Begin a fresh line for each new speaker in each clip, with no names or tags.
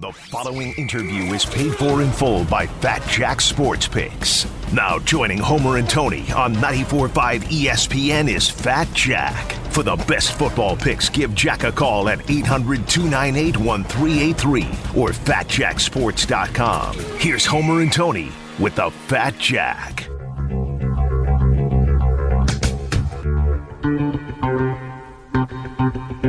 The following interview is paid for in full by Fat Jack Sports Picks. Now joining Homer and Tony on 94.5 ESPN is Fat Jack. For the best football picks, give Jack a call at 800 298 1383 or fatjacksports.com. Here's Homer and Tony with the Fat Jack.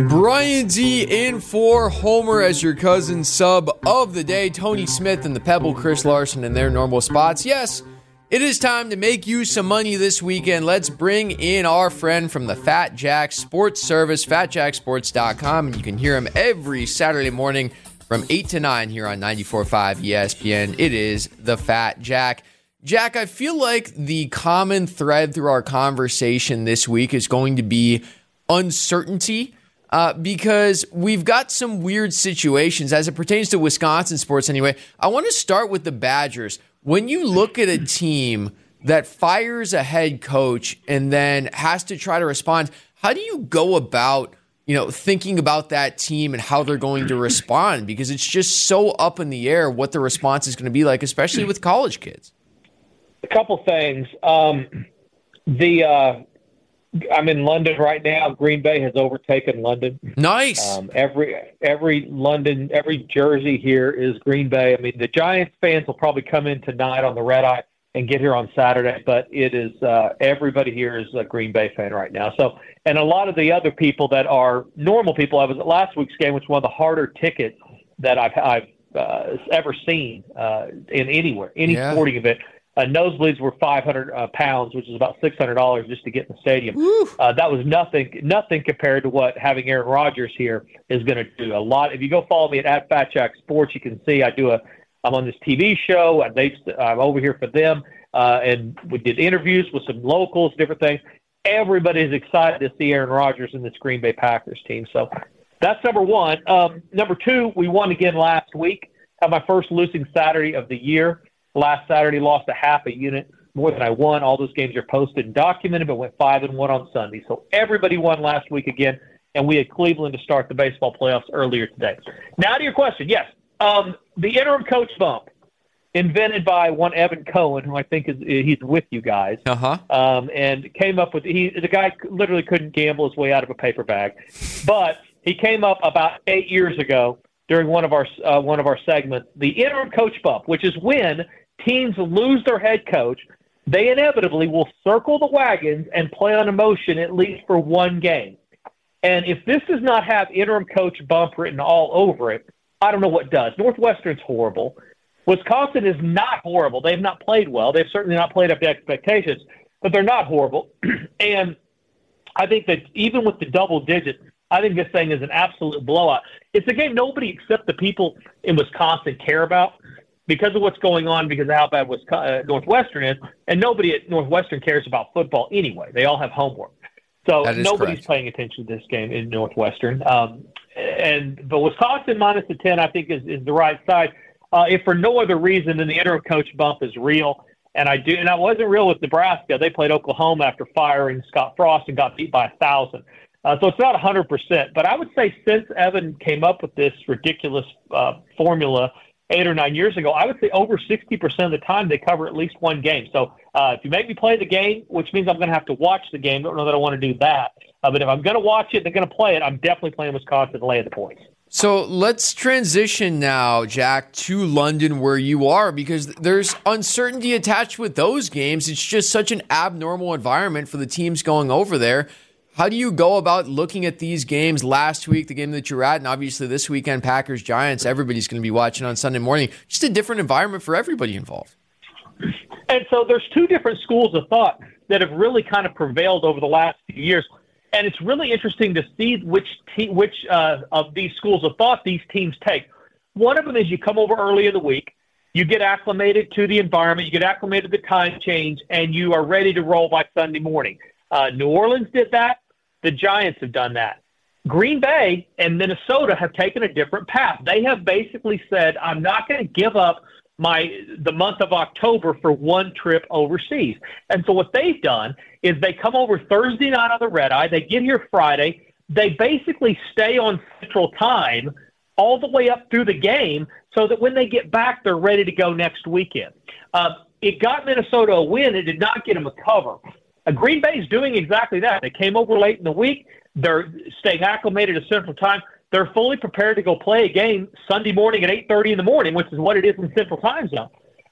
Bryan Dee in for Homer as your Cousins Sub of the day. Tony Smith and the Pebble, Chris Larson in their normal spots. Yes, it is time to make you some money this weekend. Let's bring in our friend from the Fat Jack Sports Service, fatjacksports.com, and you can hear him every Saturday morning from 8 to 9 here on 94.5 ESPN. It is the Fat Jack. Jack, I feel like the common thread through our conversation this week is going to be uncertainty uh, because we've got some weird situations as it pertains to Wisconsin sports anyway. I want to start with the Badgers. When you look at a team that fires a head coach and then has to try to respond, how do you go about you know thinking about that team and how they're going to respond because it's just so up in the air what the response is going to be like, especially with college kids.
A couple things. Um, the uh, I'm in London right now. Green Bay has overtaken London.
Nice.
Um, every every London, every jersey here is Green Bay. I mean, the Giants fans will probably come in tonight on the red eye and get here on Saturday, but it is uh, everybody here is a Green Bay fan right now. So, and a lot of the other people that are normal people. I was at last week's game, which was one of the harder tickets that I've I've uh, ever seen uh, in anywhere, any yeah. sporting event uh, nosebleeds were 500 uh, pounds, which is about $600 just to get in the stadium. Uh, that was nothing, nothing compared to what having Aaron Rodgers here is going to do. A lot. If you go follow me at, at Fat Jack Sports, you can see I do a. I'm on this TV show, and they. I'm over here for them, uh, and we did interviews with some locals, different things. Everybody is excited to see Aaron Rodgers in this Green Bay Packers team. So that's number one. Um, number two, we won again last week. Had my first losing Saturday of the year. Last Saturday, lost a half a unit more than I won. All those games are posted and documented, but went five and one on Sunday. So everybody won last week again, and we had Cleveland to start the baseball playoffs earlier today. Now to your question, yes, um, the interim coach bump invented by one Evan Cohen, who I think is he's with you guys,
uh-huh.
um, and came up with he the guy literally couldn't gamble his way out of a paper bag, but he came up about eight years ago during one of our uh, one of our segments, the interim coach bump, which is when teams lose their head coach, they inevitably will circle the wagons and play on emotion at least for one game. And if this does not have interim coach bump written all over it, I don't know what does. Northwestern's horrible. Wisconsin is not horrible. They've not played well. They've certainly not played up to expectations, but they're not horrible. and I think that even with the double digits, I think this thing is an absolute blowout. It's a game nobody except the people in Wisconsin care about because of what's going on, because of how bad uh, Northwestern is, and nobody at Northwestern cares about football anyway. They all have homework, so nobody's
correct.
paying attention to this game in Northwestern. Um, and but Wisconsin minus the ten, I think, is, is the right side. Uh, if for no other reason than the interim coach bump is real, and I do, and I wasn't real with Nebraska. They played Oklahoma after firing Scott Frost and got beat by a thousand. Uh, so it's not 100%, but I would say since Evan came up with this ridiculous uh, formula eight or nine years ago, I would say over 60% of the time they cover at least one game. So uh, if you make me play the game, which means I'm going to have to watch the game, don't know that I want to do that. Uh, but if I'm going to watch it, they're going to play it. I'm definitely playing Wisconsin to lay the points.
So let's transition now, Jack, to London where you are because there's uncertainty attached with those games. It's just such an abnormal environment for the teams going over there. How do you go about looking at these games last week, the game that you're at, and obviously this weekend, Packers Giants? Everybody's going to be watching on Sunday morning. Just a different environment for everybody involved.
And so there's two different schools of thought that have really kind of prevailed over the last few years. And it's really interesting to see which te- which uh, of these schools of thought these teams take. One of them is you come over early in the week, you get acclimated to the environment, you get acclimated to the time change, and you are ready to roll by Sunday morning. Uh, New Orleans did that. The Giants have done that. Green Bay and Minnesota have taken a different path. They have basically said, I'm not going to give up my the month of October for one trip overseas. And so what they've done is they come over Thursday night on the red eye, they get here Friday, they basically stay on central time all the way up through the game so that when they get back, they're ready to go next weekend. Uh, it got Minnesota a win. It did not get them a cover. Uh, Green Bay is doing exactly that. They came over late in the week. They're staying acclimated to Central Time. They're fully prepared to go play a game Sunday morning at 8:30 in the morning, which is what it is in Central Time Zone.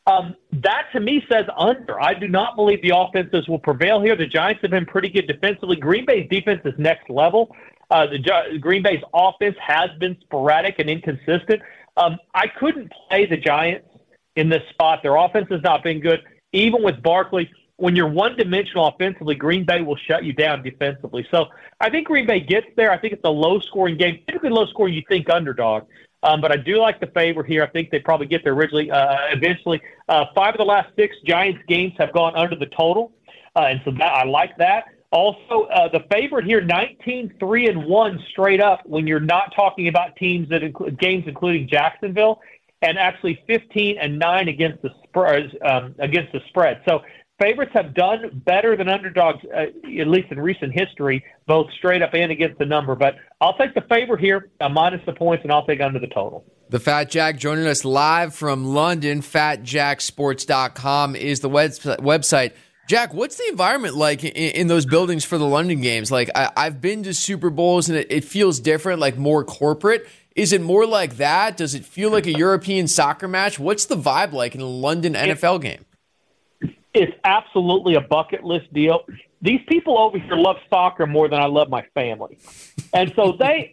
Um, that to me says under. I do not believe the offenses will prevail here. The Giants have been pretty good defensively. Green Bay's defense is next level. Uh, the Green Bay's offense has been sporadic and inconsistent. Um, I couldn't play the Giants in this spot. Their offense has not been good. Even with Barkley, when you're one dimensional offensively, Green Bay will shut you down defensively. So I think Green Bay gets there. I think it's a low scoring game. Typically low scoring, you think underdog. Um, but I do like the favor here. I think they probably get there originally, uh, eventually. Uh, five of the last six Giants games have gone under the total. Uh, and so that, I like that. Also, uh, the favorite here, 19 3 and 1 straight up when you're not talking about teams that include games including Jacksonville, and actually 15 and 9 against the spread. Um, against the spread. So favorites have done better than underdogs, uh, at least in recent history, both straight up and against the number. But I'll take the favor here, uh, minus the points, and I'll take under the total.
The Fat Jack joining us live from London. FatJackSports.com is the website. Jack, what's the environment like in, in, those buildings for the London games? Like, I, have been to Super Bowls and it, it feels different, like more corporate. Is it more like that? Does it feel like a European soccer match? What's the vibe like in a London NFL game?
It's absolutely a bucket list deal. These people over here love soccer more than I love my family. And so they,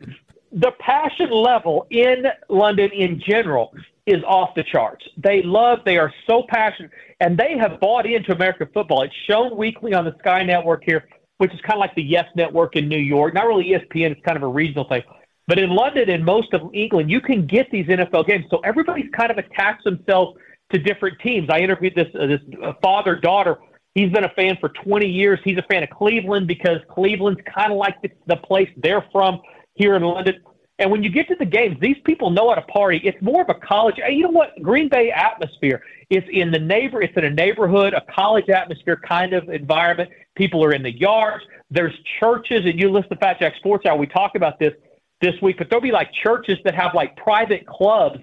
the passion level in London in general is off the charts. They love, they are so passionate, and they have bought into American football. It's shown weekly on the Sky Network here, which is kind of like the Yes Network in New York. Not really ESPN, it's kind of a regional thing. But in London and most of England, you can get these NFL games. So everybody's kind of attached themselves to different teams. I interviewed this uh, this uh, father daughter. He's been a fan for 20 years. He's a fan of Cleveland because Cleveland's kind of like the, the place they're from here in London. And when you get to the games, these people know how to party. It's more of a college. You know what? Green Bay atmosphere. It's in the neighbor. It's in a neighborhood, a college atmosphere kind of environment. People are in the yards. There's churches, and you listen to Fat Jack Sports Hour. We talk about this this week, but there'll be like churches that have like private clubs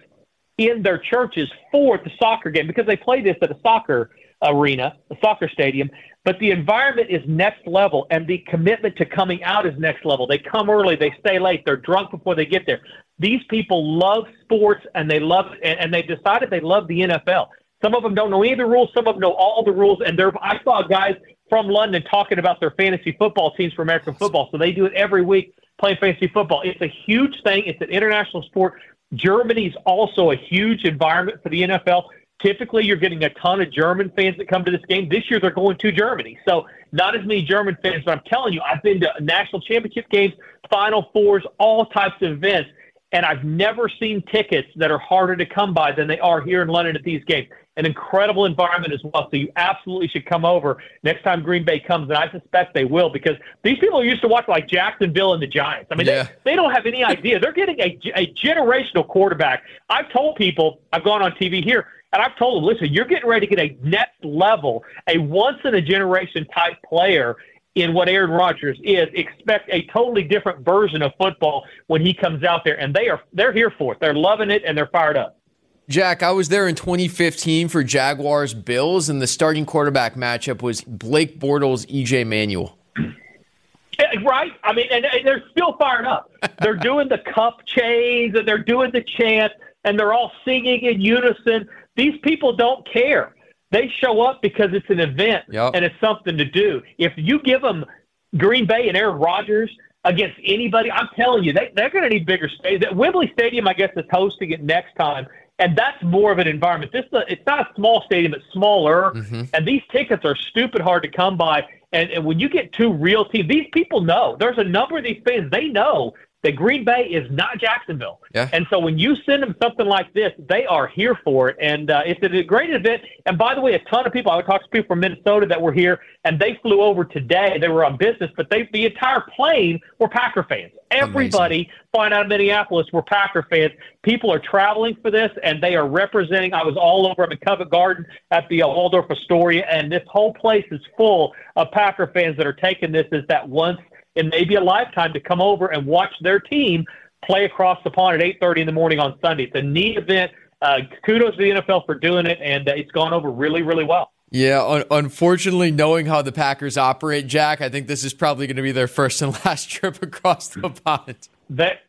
in their churches for the soccer game because they play this at a soccer arena, a soccer stadium. But the environment is next level, and the commitment to coming out is next level. They come early, they stay late, they're drunk before they get there. These people love sports, and they love, and, and they decided they love the NFL. Some of them don't know any of the rules. Some of them know all the rules. And they're, I saw guys from London talking about their fantasy football teams for American football. So they do it every week playing fantasy football. It's a huge thing. It's an international sport. Germany's also a huge environment for the NFL. Typically, you're getting a ton of German fans that come to this game. This year, they're going to Germany. So, not as many German fans, but I'm telling you, I've been to national championship games, Final Fours, all types of events, and I've never seen tickets that are harder to come by than they are here in London at these games an incredible environment as well. So you absolutely should come over next time Green Bay comes, and I suspect they will because these people are used to watch like Jacksonville and the Giants. I mean, yeah. they, they don't have any idea. They're getting a, a generational quarterback. I've told people, I've gone on TV here, and I've told them, listen, you're getting ready to get a next level, a once in a generation type player in what Aaron Rodgers is. Expect a totally different version of football when he comes out there, and they are they're here for it. They're loving it and they're fired up.
Jack, I was there in 2015 for Jaguars Bills, and the starting quarterback matchup was Blake Bortles, EJ Manuel.
Eh, right. I mean, and, and they're still fired up. They're doing the cup chains and they're doing the chant and they're all singing in unison. These people don't care. They show up because it's an event yep. and it's something to do. If you give them Green Bay and Aaron Rodgers against anybody, I'm telling you, they, they're going to need bigger space. Wembley Stadium, I guess, is hosting it next time and that's more of an environment. This it's not a small stadium; it's smaller, mm-hmm. and these tickets are stupid hard to come by. And, and when you get two real teams, these people know. There's a number of these fans. They know that Green Bay is not Jacksonville. Yeah. And so when you send them something like this, they are here for it. And uh, it's a great event. And by the way, a ton of people, I would talk to people from Minnesota that were here, and they flew over today. They were on business, but they the entire plane were Packer fans. Everybody Amazing. flying out of Minneapolis were Packer fans. People are traveling for this, and they are representing. I was all over them in Covent Garden at the uh, Waldorf Astoria, and this whole place is full of Packer fans that are taking this as that once in maybe a lifetime to come over and watch their team play across the pond at 8:30 in the morning on Sunday. It's a neat event. Uh, kudos to the NFL for doing it, and uh, it's gone over really, really well.
Yeah, un- unfortunately, knowing how the Packers operate, Jack, I think this is probably going to be their first and last trip across the pond.
That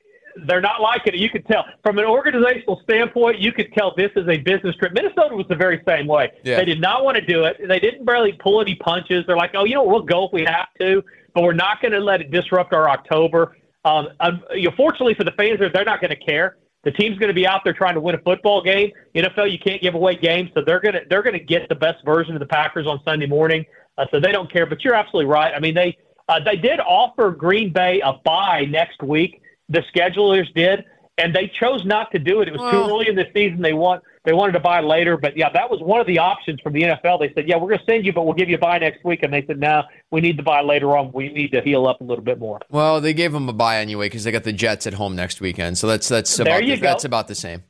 they're not liking it. You could tell from an organizational standpoint. You could tell this is a business trip. Minnesota was the very same way.
Yeah.
They did not want to do it. They didn't barely pull any punches. They're like, oh, you know, we'll go if we have to, but we're not going to let it disrupt our October. Um, um, you know, fortunately for the fans, they're not going to care. The team's going to be out there trying to win a football game. NFL, you can't give away games, so they're going to they're going to get the best version of the Packers on Sunday morning. Uh, so they don't care. But you're absolutely right. I mean, they uh, they did offer Green Bay a bye next week. The schedulers did, and they chose not to do it. It was
Well-
too early in the season. They want they wanted to bye later, but yeah, that was one of the options from the NFL. They said, yeah, we're going to send you, but we'll give you a bye next week. And they said, no, we need to bye later on. We need to heal up a little bit more.
Well, they gave them a bye anyway because they got the Jets at home next weekend, so that's that's
There
about
you
the,
go.
that's about the same.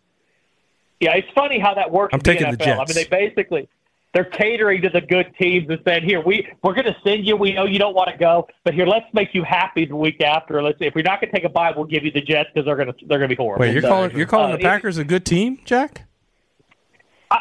Yeah, it's funny how that works.
I'm
in the
taking the
NFL. I mean, they basically they're catering to the good teams and saying, "Here, we we're going to send you. We know you don't want to go, but here, let's make you happy the week after. Let's if we're not going to take a bye, we'll give you the Jets because they're going to they're going to be horrible."
Wait, you're
So,
calling you're calling
uh,
the Packers a good team, Jack?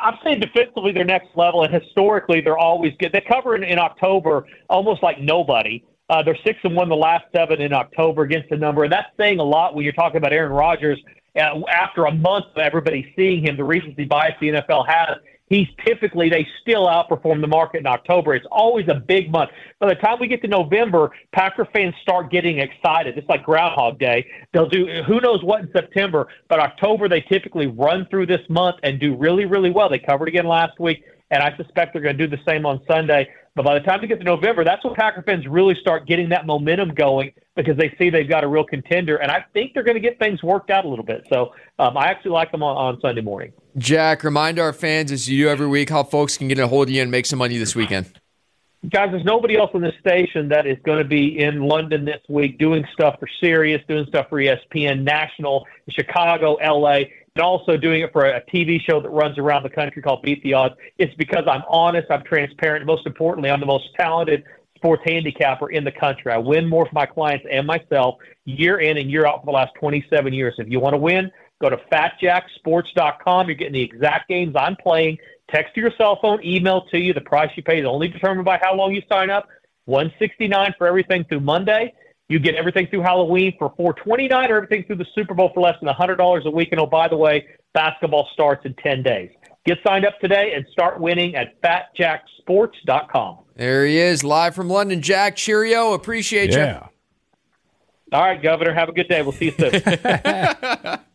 I'm saying defensively they're next level, and historically they're always good. They cover in, in October almost like nobody. Uh, they're six and one the last seven in October against the number, and that's saying a lot when you're talking about Aaron Rodgers. Uh, after a month of everybody seeing him, the recency bias the NFL has, he's typically they still outperform the market in October. It's always a big month. By the time we get to November, Packer fans start getting excited. It's like Groundhog Day. They'll do who knows what in September, but October they typically run through this month and do really, really well. They covered again last week, and I suspect they're going to do the same on Sunday. But by the time we get to November, that's when Packer fans really start getting that momentum going because they see they've got a real contender, and I think they're going to get things worked out a little bit. So um, I actually like them on, on Sunday morning.
Jack, remind our fans as you do every week how folks can get a hold of you and make some money this weekend.
guys, there's nobody else on the station that is going to be in London this week doing stuff for Sirius, doing stuff for ESPN, National, Chicago, LA, and also doing it for a TV show that runs around the country called Beat the Odds. It's because I'm honest, I'm transparent, most importantly, I'm the most talented sports handicapper in the country. I win more for my clients and myself year in and year out for the last 27 years. If you want to win, go to fatjacksports.com. You're getting the exact games I'm playing. Text to your cell phone, email to you. The price you pay is only determined by how long you sign up. 169 for everything through Monday. You get everything through Halloween for 429 or everything through the Super Bowl for less than $100 a week. And oh, by the way, basketball starts in 10 days. Get signed up today and start winning at fatjacksports.com.
There he is, live from London. Jack, cheerio. Appreciate you.
Yeah.
All right, Governor. Have a good day. We'll see you soon.